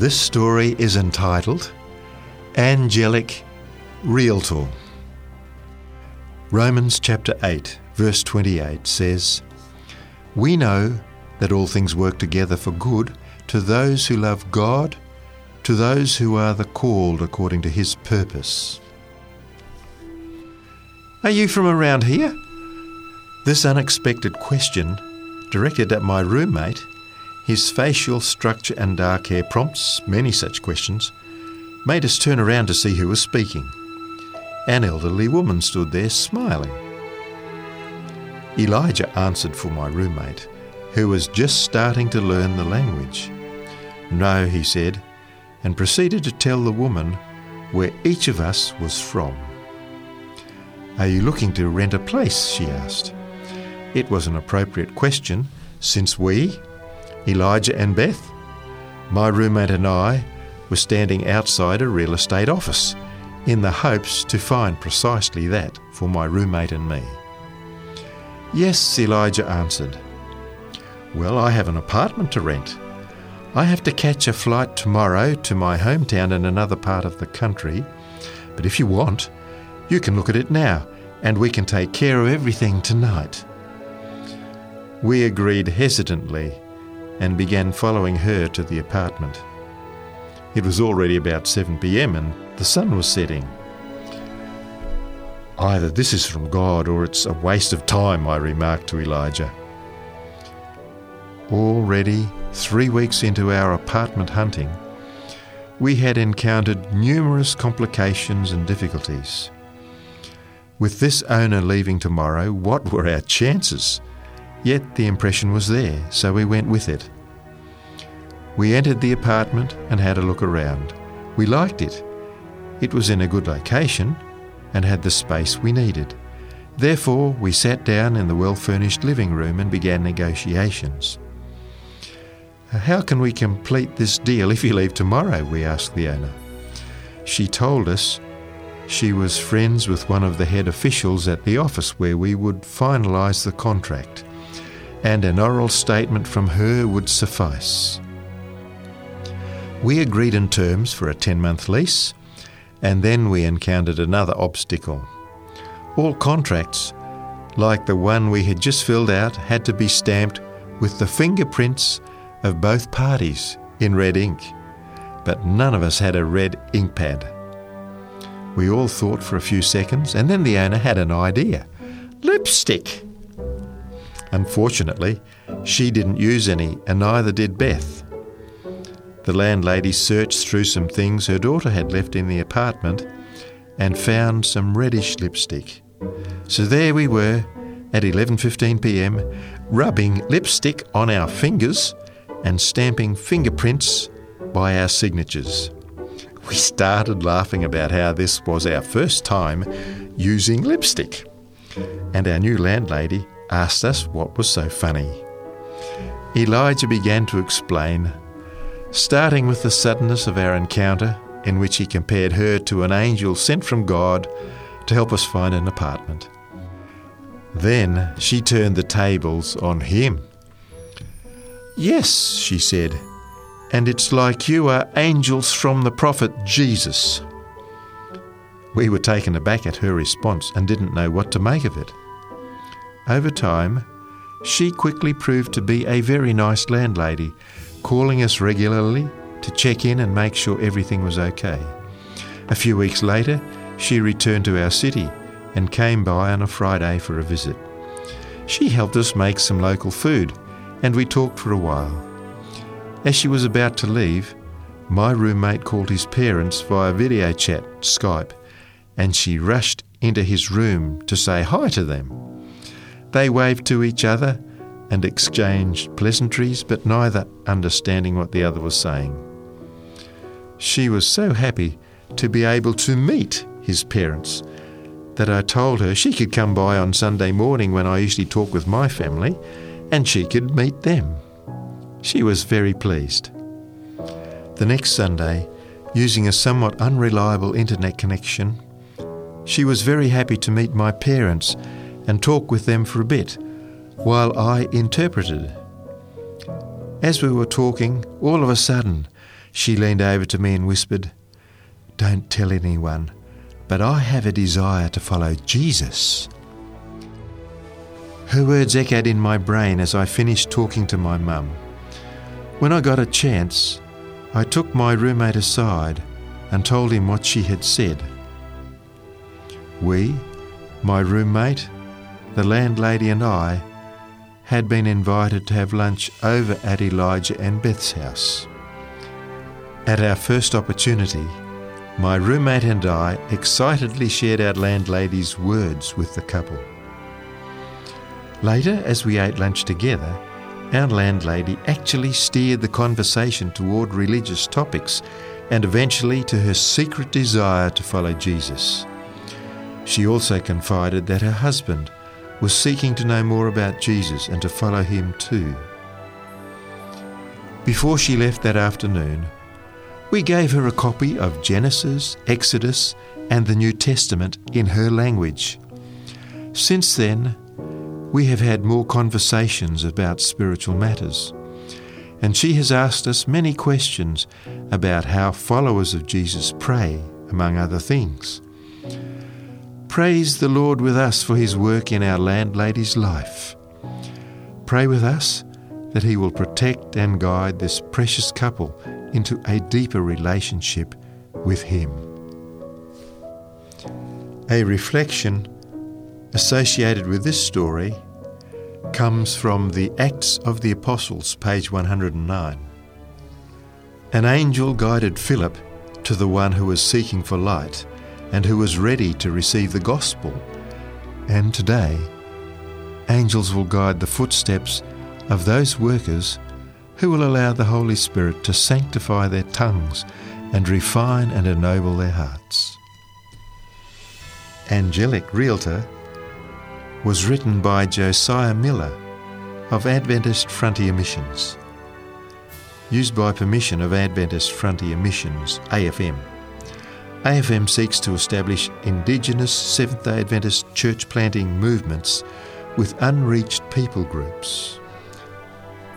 This story is entitled Angelic Realtor. Romans chapter 8, verse 28 says, We know that all things work together for good to those who love God, to those who are the called according to his purpose. Are you from around here? This unexpected question, directed at my roommate, his facial structure and dark hair prompts many such questions, made us turn around to see who was speaking. An elderly woman stood there smiling. Elijah answered for my roommate, who was just starting to learn the language. No, he said, and proceeded to tell the woman where each of us was from. Are you looking to rent a place? she asked. It was an appropriate question, since we, Elijah and Beth, my roommate and I, were standing outside a real estate office in the hopes to find precisely that for my roommate and me. Yes, Elijah answered. Well, I have an apartment to rent. I have to catch a flight tomorrow to my hometown in another part of the country, but if you want, you can look at it now and we can take care of everything tonight. We agreed hesitantly and began following her to the apartment. It was already about 7 pm and the sun was setting. Either this is from God or it's a waste of time, I remarked to Elijah. Already, three weeks into our apartment hunting, we had encountered numerous complications and difficulties. With this owner leaving tomorrow, what were our chances? Yet the impression was there, so we went with it. We entered the apartment and had a look around. We liked it. It was in a good location and had the space we needed. Therefore, we sat down in the well furnished living room and began negotiations. How can we complete this deal if you leave tomorrow? we asked the owner. She told us she was friends with one of the head officials at the office where we would finalise the contract, and an oral statement from her would suffice. We agreed in terms for a 10 month lease, and then we encountered another obstacle. All contracts, like the one we had just filled out, had to be stamped with the fingerprints of both parties in red ink, but none of us had a red ink pad. We all thought for a few seconds, and then the owner had an idea lipstick. Unfortunately, she didn't use any, and neither did Beth. The landlady searched through some things her daughter had left in the apartment and found some reddish lipstick. So there we were at 11:15 p.m. rubbing lipstick on our fingers and stamping fingerprints by our signatures. We started laughing about how this was our first time using lipstick. And our new landlady asked us what was so funny. Elijah began to explain, starting with the suddenness of our encounter, in which he compared her to an angel sent from God to help us find an apartment. Then she turned the tables on him. Yes, she said, and it's like you are angels from the prophet Jesus. We were taken aback at her response and didn't know what to make of it. Over time, she quickly proved to be a very nice landlady, calling us regularly to check in and make sure everything was okay. A few weeks later, she returned to our city and came by on a Friday for a visit. She helped us make some local food, and we talked for a while. As she was about to leave, my roommate called his parents via video chat, Skype, and she rushed into his room to say hi to them. They waved to each other and exchanged pleasantries, but neither understanding what the other was saying. She was so happy to be able to meet his parents that I told her she could come by on Sunday morning when I usually talk with my family and she could meet them. She was very pleased. The next Sunday, using a somewhat unreliable internet connection, she was very happy to meet my parents and talk with them for a bit while I interpreted. As we were talking, all of a sudden, she leaned over to me and whispered, Don't tell anyone, but I have a desire to follow Jesus. Her words echoed in my brain as I finished talking to my mum. When I got a chance, I took my roommate aside and told him what she had said. We, my roommate, the landlady, and I, had been invited to have lunch over at Elijah and Beth's house. At our first opportunity, my roommate and I excitedly shared our landlady's words with the couple. Later, as we ate lunch together, our landlady actually steered the conversation toward religious topics and eventually to her secret desire to follow Jesus. She also confided that her husband was seeking to know more about Jesus and to follow him too. Before she left that afternoon, we gave her a copy of Genesis, Exodus, and the New Testament in her language. Since then, we have had more conversations about spiritual matters, and she has asked us many questions about how followers of Jesus pray, among other things. Praise the Lord with us for his work in our landlady's life. Pray with us that he will protect and guide this precious couple into a deeper relationship with him. A reflection associated with this story comes from the Acts of the Apostles, page 109. An angel guided Philip to the one who was seeking for light and who was ready to receive the gospel. And today, angels will guide the footsteps of those workers who will allow the Holy Spirit to sanctify their tongues and refine and ennoble their hearts. Angelic Realtor was written by Josiah Miller of Adventist Frontier Missions. Used by permission of Adventist Frontier Missions, AFM. AFM seeks to establish Indigenous Seventh day Adventist church planting movements with unreached people groups.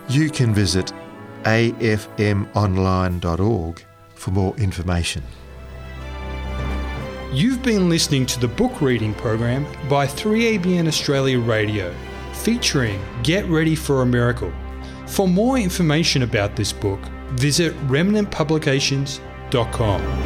You can visit afmonline.org for more information. You've been listening to the book reading program by 3ABN Australia Radio, featuring Get Ready for a Miracle. For more information about this book, visit remnantpublications.com.